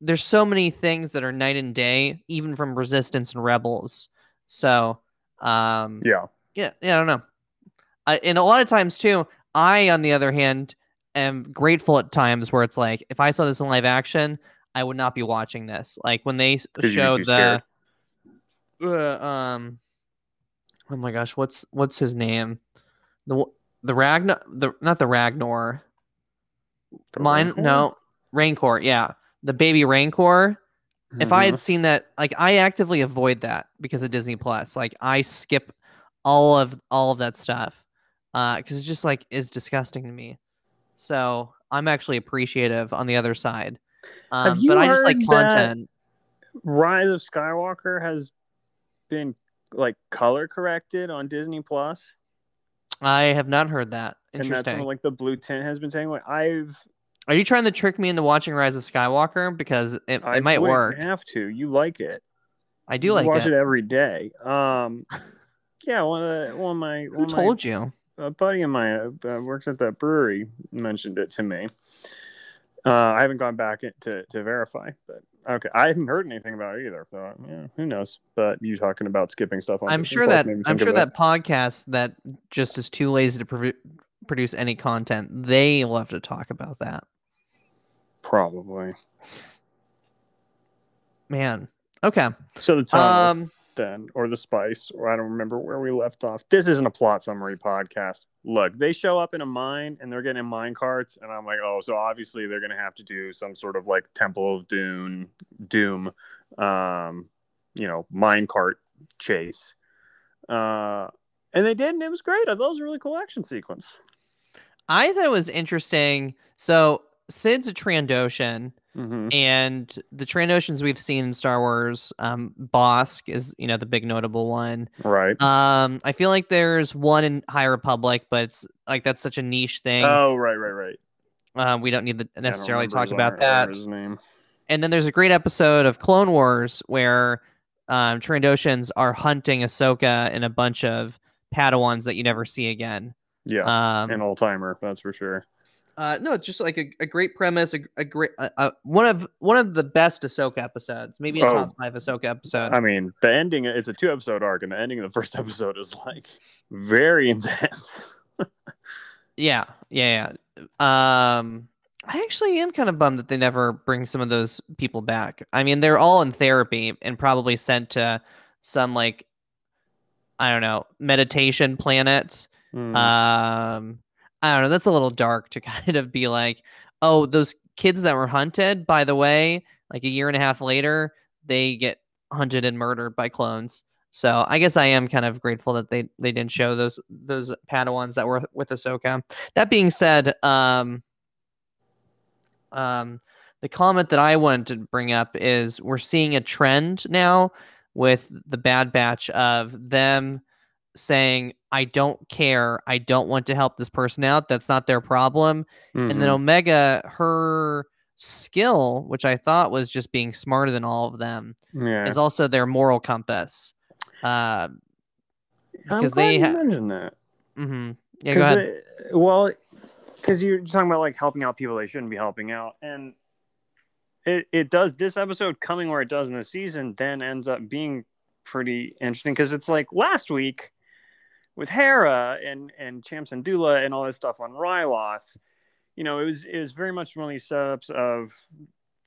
there's so many things that are night and day, even from Resistance and Rebels. So um yeah, yeah, yeah, I don't know. I, and a lot of times too, I on the other hand am grateful at times where it's like if I saw this in live action, I would not be watching this. Like when they s- 'Cause you'd be showed the uh, um oh my gosh, what's what's his name? The the Ragnar the not the Ragnar. The Mine Rancor? no Rancor, yeah. The baby Rancor. If I had seen that, like I actively avoid that because of Disney Plus. Like I skip all of all of that stuff. Uh because it's just like is disgusting to me. So I'm actually appreciative on the other side. Um, you but I just like content. Rise of Skywalker has been like color corrected on Disney Plus, I have not heard that. and that's Interesting. when like the blue tint has been saying. Like I've Are you trying to trick me into watching Rise of Skywalker? Because it, it might work. Have to. You like it. I do You like watch it. it. every day. Um, yeah. One of the, one of my Who one of my told you? a buddy of mine uh, works at that brewery mentioned it to me. Uh, I haven't gone back to, to verify, but okay, I haven't heard anything about it either. So yeah, who knows? But you talking about skipping stuff on? I'm sure that I'm sure that podcast that just is too lazy to produ- produce any content. They love to talk about that. probably. Man. Okay. So the tunnels Um. Then, or the spice, or I don't remember where we left off. This isn't a plot summary podcast. Look, they show up in a mine and they're getting mine carts, and I'm like, oh, so obviously they're gonna have to do some sort of like Temple of Doom, Doom, um, you know mine cart chase. Uh, and they did, and it was great. I thought it was a really cool action sequence. I thought it was interesting. So Cid's a Trandoshan, Mm-hmm. and the Trandoshans we've seen in Star Wars, um, Bossk is you know the big notable one. Right. Um, I feel like there's one in High Republic, but it's like that's such a niche thing. Oh, right, right, right. Uh, we don't need to necessarily talk about honor- that. His name. And then there's a great episode of Clone Wars where um, Trandoshans are hunting Ahsoka and a bunch of Padawans that you never see again. Yeah, Um, an old timer, that's for sure. Uh, no, it's just like a, a great premise, a, a great uh, uh, one of one of the best Ahsoka episodes, maybe a Oh. top five Ahsoka episode. I mean, the ending is a two episode arc, and the ending of the first episode is like very intense. Yeah, yeah, yeah. Um, I actually am kind of bummed that they never bring some of those people back. I mean, they're all in therapy and probably sent to some like I don't know meditation planet. Mm. Um, I don't know. That's a little dark to kind of be like, oh, those kids that were hunted. By the way, like a year and a half later, they get hunted and murdered by clones. So I guess I am kind of grateful that they they didn't show those those Padawans that were with Ahsoka. That being said, um, um, the comment that I wanted to bring up is we're seeing a trend now with the Bad Batch of them saying, "I don't care. I don't want to help this person out. That's not their problem." And then Mhm. Omega, her skill, which I thought was just being smarter than all of them, yeah, is also their moral compass. Uh, because they you ha- mentioned that. mhm. Yeah, go ahead. it- well, because you're talking about like helping out people they shouldn't be helping out, and it it does this episode coming where it does in the season then ends up being pretty interesting because it's like last week with Hera and and Cham Syndulla and all this stuff on Ryloth. You know, it was it was very much one of these setups of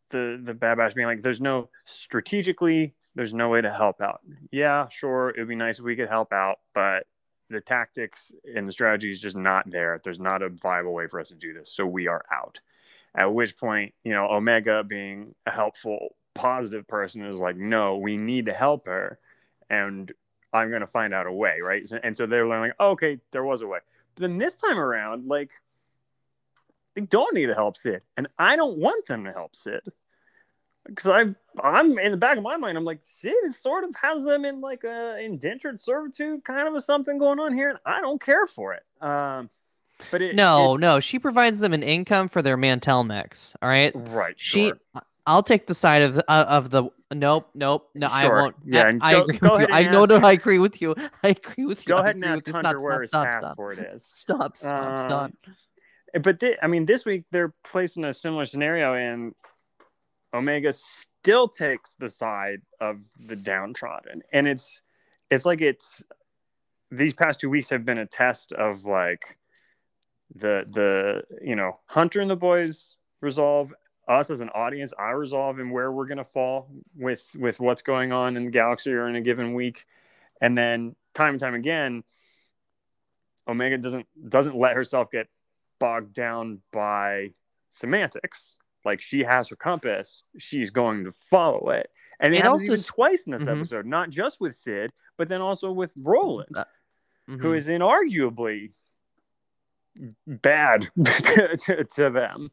the the Bad Batch being like, there's no strategically, there's no way to help out. Yeah, sure, it'd be nice if we could help out, but the tactics and the strategy is just not there. There's not a viable way for us to do this, so we are out. At which point, you know, Omega being a helpful, positive person is like, no, we need to help her, and I'm going to find out a way, right? And so they're like, oh, okay, there was a way. But then this time around, like, they don't need to help Cid, and I don't want them to help Cid because I I'm in the back of my mind I'm like Cid is sort of has them in like a indentured servitude kind of a something going on here and I don't care for it. Um, but it No, it- no, she provides them an income for their Mantel mix. All right, right she. sure. I'll take the side of the, uh, of the nope, nope, no, I won't. Yeah, I, and I agree with you. I know, no, I agree with you. I agree with you. Go ahead and ask. Hunter Stop, where stop, his stop, stop, is. stop, stop, stop. Um, But thi- I mean, this week they're placed in a similar scenario, and Omega still takes the side of the downtrodden, and it's it's like it's these past two weeks have been a test of like the the you know Hunter and the boys resolve us as an audience I resolve and where we're gonna fall with with what's going on in the galaxy or in a given week, and then time and time again, Omega doesn't doesn't let herself get bogged down by semantics. Like she has her compass, she's going to follow it. And it, It also even twice in this Mhm. episode, not just with Cid, but then also with Roland, who Mhm. is inarguably bad to, to, to them.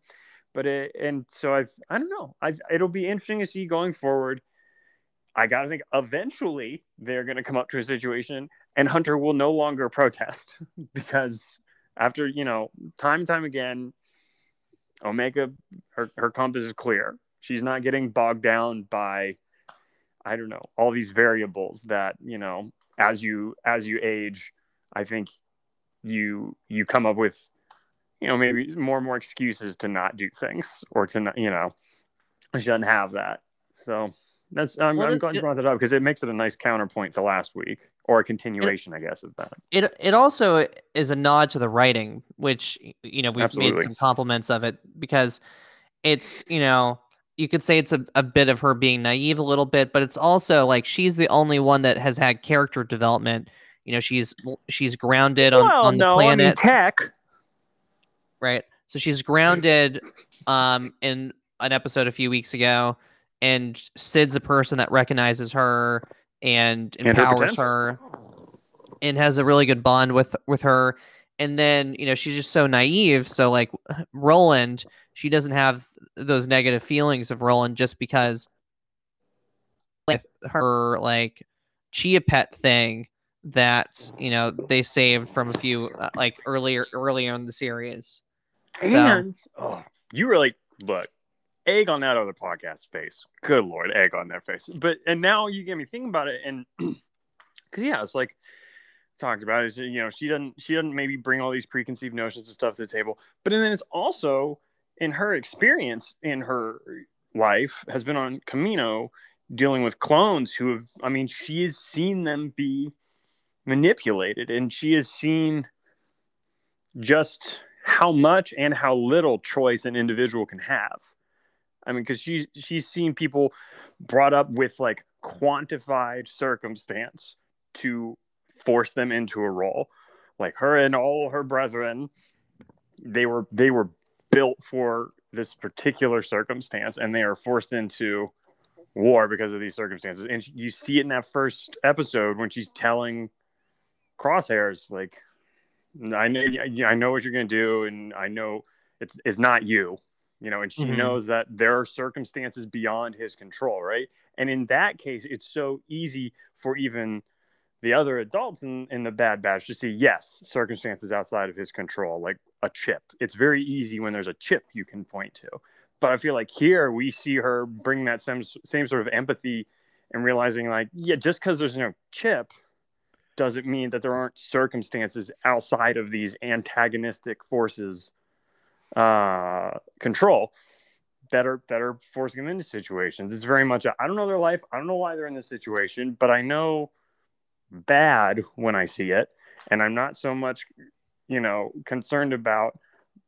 But it, and so I've, I don't know. I, it'll be interesting to see going forward. I got to think eventually they're going to come up to a situation and Hunter will no longer protest because after, you know, time and time again, Omega, her, her compass is clear. She's not getting bogged down by, I don't know, all these variables that, you know, as you, as you age, I think you, you come up with, you know, maybe more and more excuses to not do things or to not, you know, I shouldn't have that. So that's, I'm, Well, I'm glad you brought that up because it makes it a nice counterpoint to last week or a continuation, I guess, of that. it it also is a nod to the writing, which you know we've Absolutely. made some compliments of it because it's you know you could say it's a, a bit of her being naive a little bit, but it's also like she's the only one that has had character development. You know, she's she's grounded on, well, on the no, I mean, planet, tech. Right? So she's grounded um in an episode a few weeks ago and Cid's a person that recognizes her and And her empowers her and has a really good bond with with her. And then you know she's just so naive. So like roland she doesn't have those negative feelings of roland just because with her. like chia pet thing that you know they saved from a few uh, like earlier earlier in the series So- And oh, you really look egg on that other podcast face. Good lord, egg on their face. But and now you get me thinking about it, and because yeah, it's like talked about is You know, she doesn't she doesn't maybe bring all these preconceived notions and stuff to the table, but and then it's also in her experience in her life has been on Kamino dealing with clones who have. I mean, she has seen them be manipulated, and she has seen just how much and how little choice an individual can have. I mean, because she's she's seen people brought up with like quantified circumstance to force them into a role. Like her and all her brethren, they were they were built for this particular circumstance, and they are forced into war because of these circumstances. And you see it in that first episode when she's telling Crosshairs like I know I know what you're gonna do, and I know it's it's not you, you know. And she Mhm. knows that there are circumstances beyond his control, right? And in that case, it's so easy for even the other adults in, in the Bad Batch to see yes, circumstances outside of his control, like a chip. It's very easy when there's a chip you can point to. But I feel like here we see her bring that same same sort of empathy and realizing like, yeah, just because there's no chip doesn't mean that there aren't circumstances outside of these antagonistic forces uh control that are that are forcing them into situations. It's very much I i don't know their life. I don't know why they're in this situation but i know bad when i see it. And i'm not so much you know concerned about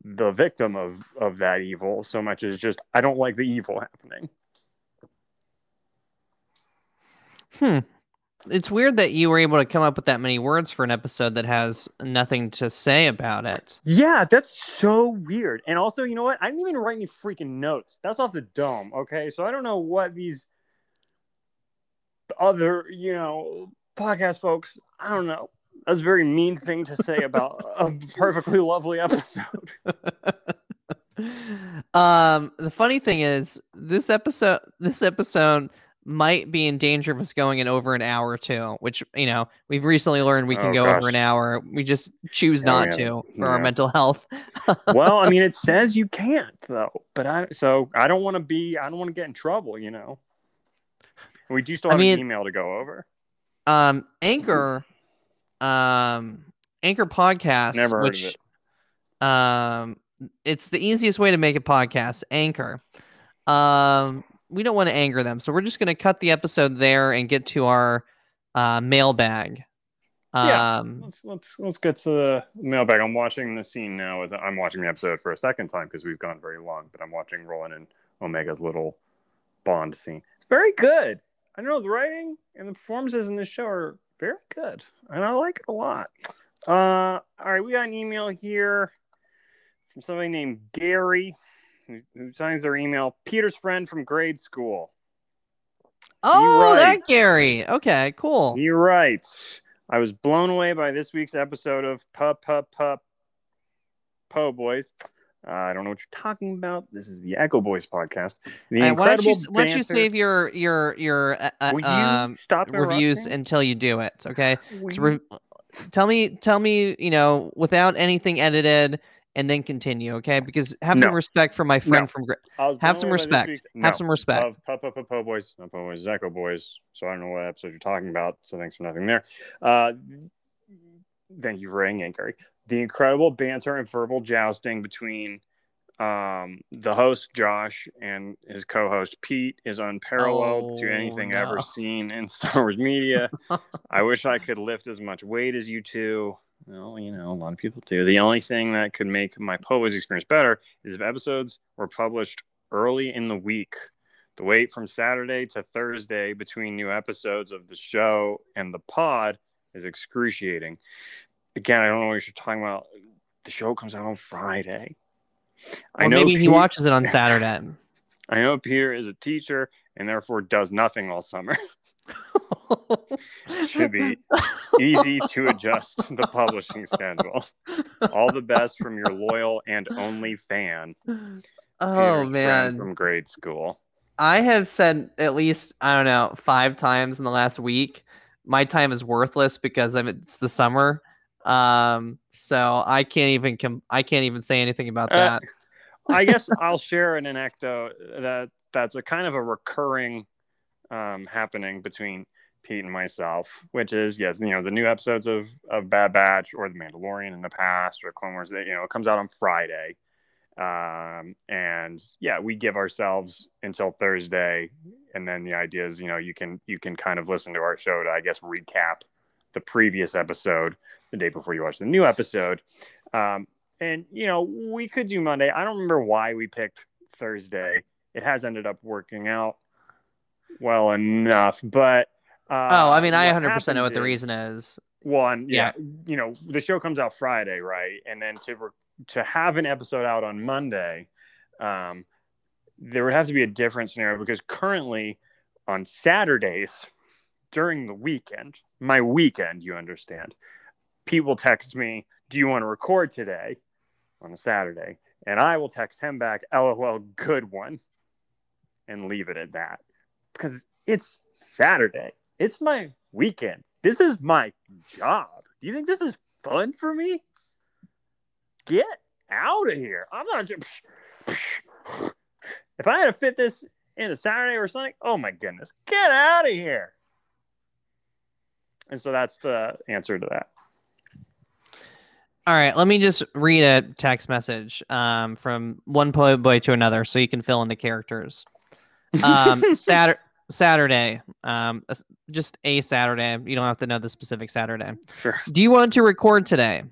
the victim of of that evil so much as just i don't like the evil happening. Hmm it's weird that you were able to come up with that many words for an episode that has nothing to say about it Yeah, that's so weird. And also, you know what? I didn't even write any freaking notes. That's off the dome. Okay, so I don't know what these other, you know, podcast folks. I don't know. That's a very mean thing to say about a perfectly lovely episode. um the funny thing is this episode this episode might be in danger of us going in over an hour or two which you know we've recently learned we can Oh, go gosh. over an hour we just choose Yeah, not we to for our mental health well, I mean, it says you can't though. But I so I don't want to be. I don't want to get in trouble. You know. We do still I have mean- an email to go over. um anchor um anchor podcast Never heard of which it. um it's the easiest way to make a podcast anchor um we don't want to anger them so we're just going to cut the episode there and get to our uh mailbag Yeah. um Let's let's let's get to the mailbag. I'm watching the scene now. With I'm watching the episode for a second time because we've gone very long. But I'm watching Roland and Omega's little Bond scene. It's very good. I know the writing and the performances in this show are very good, and I like it a lot. Uh, all right, we got an email here from somebody named Gary, who, who signs their email. Peter's friend from grade school. oh that gary okay cool He writes, I was blown away by this week's episode of Pup Pup Pup Po Boys. Uh, I don't know what you're talking about. This is the Echo Boys podcast. The right, why don't you why don't you save your your your uh, uh, you um stop reviews until you do it okay Will so re- tell me tell me you know without anything edited and then continue okay because have some respect for my friend No. from Gra- have some away by this respect week's- have some respect Of Pup Pup Pup Po Boys, not Po Boys, Echo Boys. So I don't know what episode you're talking about. So thanks for nothing there. Uh, thank you for writing, Gary. The incredible banter and verbal jousting between um, the host Josh and his co-host Pete is unparalleled to Oh, anything no. ever seen in Star Wars media. I wish I could lift as much weight as you two. Well, you know, a lot of people do. The only thing that could make my Poboys experience better is if episodes were published early in the week. The wait from Saturday to Thursday between new episodes of the show and the pod is excruciating. Again, I don't know what you're talking about. The show comes out on Friday. or maybe he watches it on saturday I know Peter is a teacher and therefore does nothing all summer. Should be easy to adjust the publishing schedule. All the best from your loyal and only fan. Oh Peter's man. from grade school. I have said at least I don't know five times in the last week. My time is worthless because I'm, it's the summer. Um, so I can't even com- I can't even say anything about Uh, that. I guess I'll share an anecdote that that's a kind of a recurring um, happening between Pete and myself, which is yes, you know, the new episodes of of Bad Batch or The Mandalorian in the past or Clone Wars that you know it comes out on Friday, um, and yeah, we give ourselves until Thursday, and then the idea is you know you can you can kind of listen to our show to I guess recap the previous episode the day before you watch the new episode. Um, and you know we could do monday. I don't remember why we picked thursday. It has ended up working out well enough but uh, oh, I mean, I 100% know what the reason is. one yeah, you know the show comes out friday right? And then to re- to have an episode out on monday um there would have to be a different scenario because currently on saturdays during the weekend my weekend you understand people text me do you want to record today? on a saturday. And i will text him back lol good one and leave it at that because it's saturday it's my weekend this is my job. Do you think this is fun for me? Get out of here. I'm not just. If I had to fit this in a Saturday or something, oh my goodness, get out of here. And so that's the answer to that. All right, let me just read a text message um, from one boy to another, so you can fill in the characters. Um, Saturday, Saturday, um, just a Saturday. You don't have to know the specific Saturday. Sure. Do you want to record today?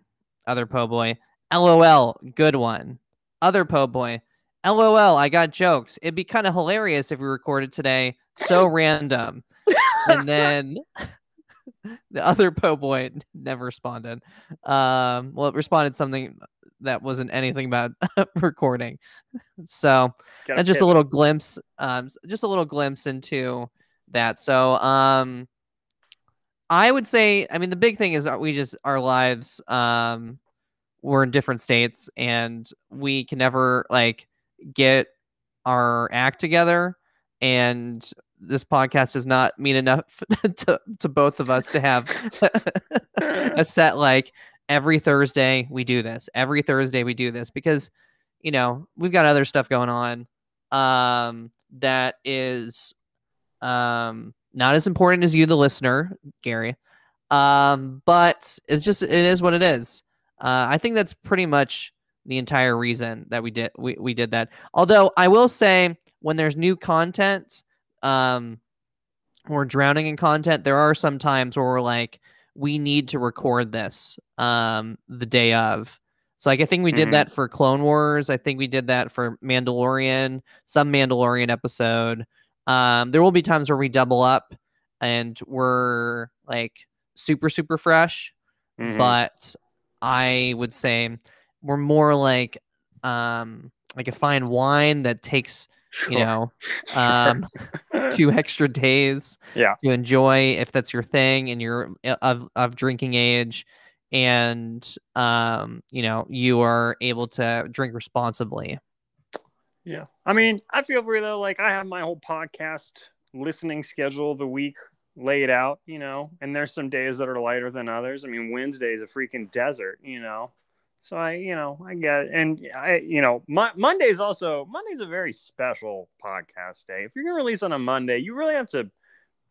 Other po boy. LOL, good one. Other po boy. LOL, I got jokes. It'd be kind of hilarious if we recorded today. So random. And then the other po boy never responded. Um, well, it responded something that wasn't anything about recording. So Gotta just a little glimpse um just a little glimpse into that. So um i would say i mean the big thing is we just our lives um we're in different states and we can never like get our act together. And this podcast does not mean enough to, to both of us to have a set like every Thursday we do this. Every Thursday we do this because you know, we've got other stuff going on um that is um not as important as you the listener, Gary. Um but it's just it is what it is. Uh I think that's pretty much the entire reason that we did we, we did that. Although I will say when there's new content um we're drowning in content, there are some times where we're like we need to record this um the day of. So like I think we did Mhm. that for Clone Wars. I think we did that for Mandalorian, some Mandalorian episode. Um there will be times where we double up and we're like super super fresh, Mhm. but I would say we're more like um like a fine wine that takes, you know, um two extra days Yeah. to enjoy if that's your thing and you're uh, of of drinking age and um you know you are able to drink responsibly Yeah. I mean, I feel you though. Like I have my whole podcast listening schedule of the week laid out, you know, and there's some days that are lighter than others. I mean, Wednesday is a freaking desert, you know. So I, you know, I get it. And I, you know, Mo- Monday's also Monday's a very special podcast day. If you're gonna release on a Monday, you really have to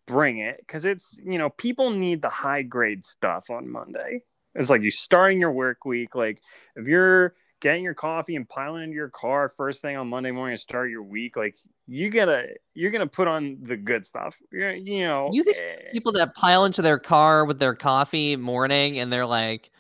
bring it because it's, you know, people need the high grade stuff on Monday. It's like you starting your work week. Like if you're getting your coffee and piling into your car first thing on Monday morning to start your week, like you gotta you're gonna put on the good stuff. You're, you know, You think eh, people that pile into their car with their coffee morning and they're like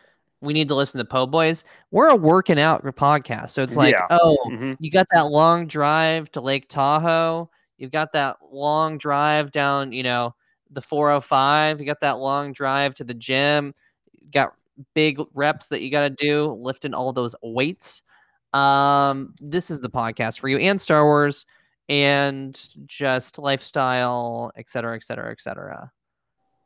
we need to listen to po boys we're a working out podcast so it's like Yeah. oh mhm. you got that long drive to lake tahoe you've got that long drive down you know the 405 you got that long drive to the gym you got big reps that you got to do lifting all those weights um this is the podcast for you and star wars and just lifestyle, et cetera, et cetera, et cetera.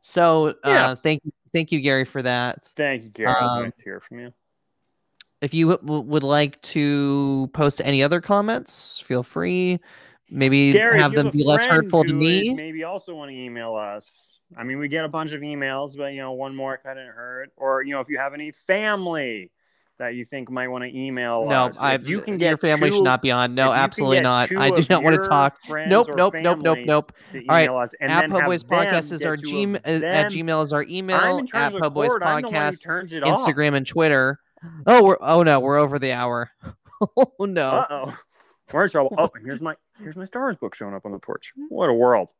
So uh, Yeah. thank you, thank you, Gary, for that. Thank you, Gary. It was Um, nice to hear from you. If you w- would like to post any other comments, feel free. Maybe Gary, have them be less hurtful to me. Maybe also want to email us. I mean, we get a bunch of emails, but you know, one more couldn't hurt. Or you know, if you have any family that you think might want to email No, us, I. you can get your family two, should not be on. No, absolutely not. I do not want to talk. Nope, nope, nope, nope, nope. All right, us, and at then Pub have Boys Podcast is our Gmail. At. Gmail is our email. At of Pub the Boys cord. The Podcast, turns it off. Instagram and Twitter. Oh, we're oh no, we're over the hour. oh no. Uh oh, we're in trouble. Oh, here's my here's my stars book showing up on the porch. What a world!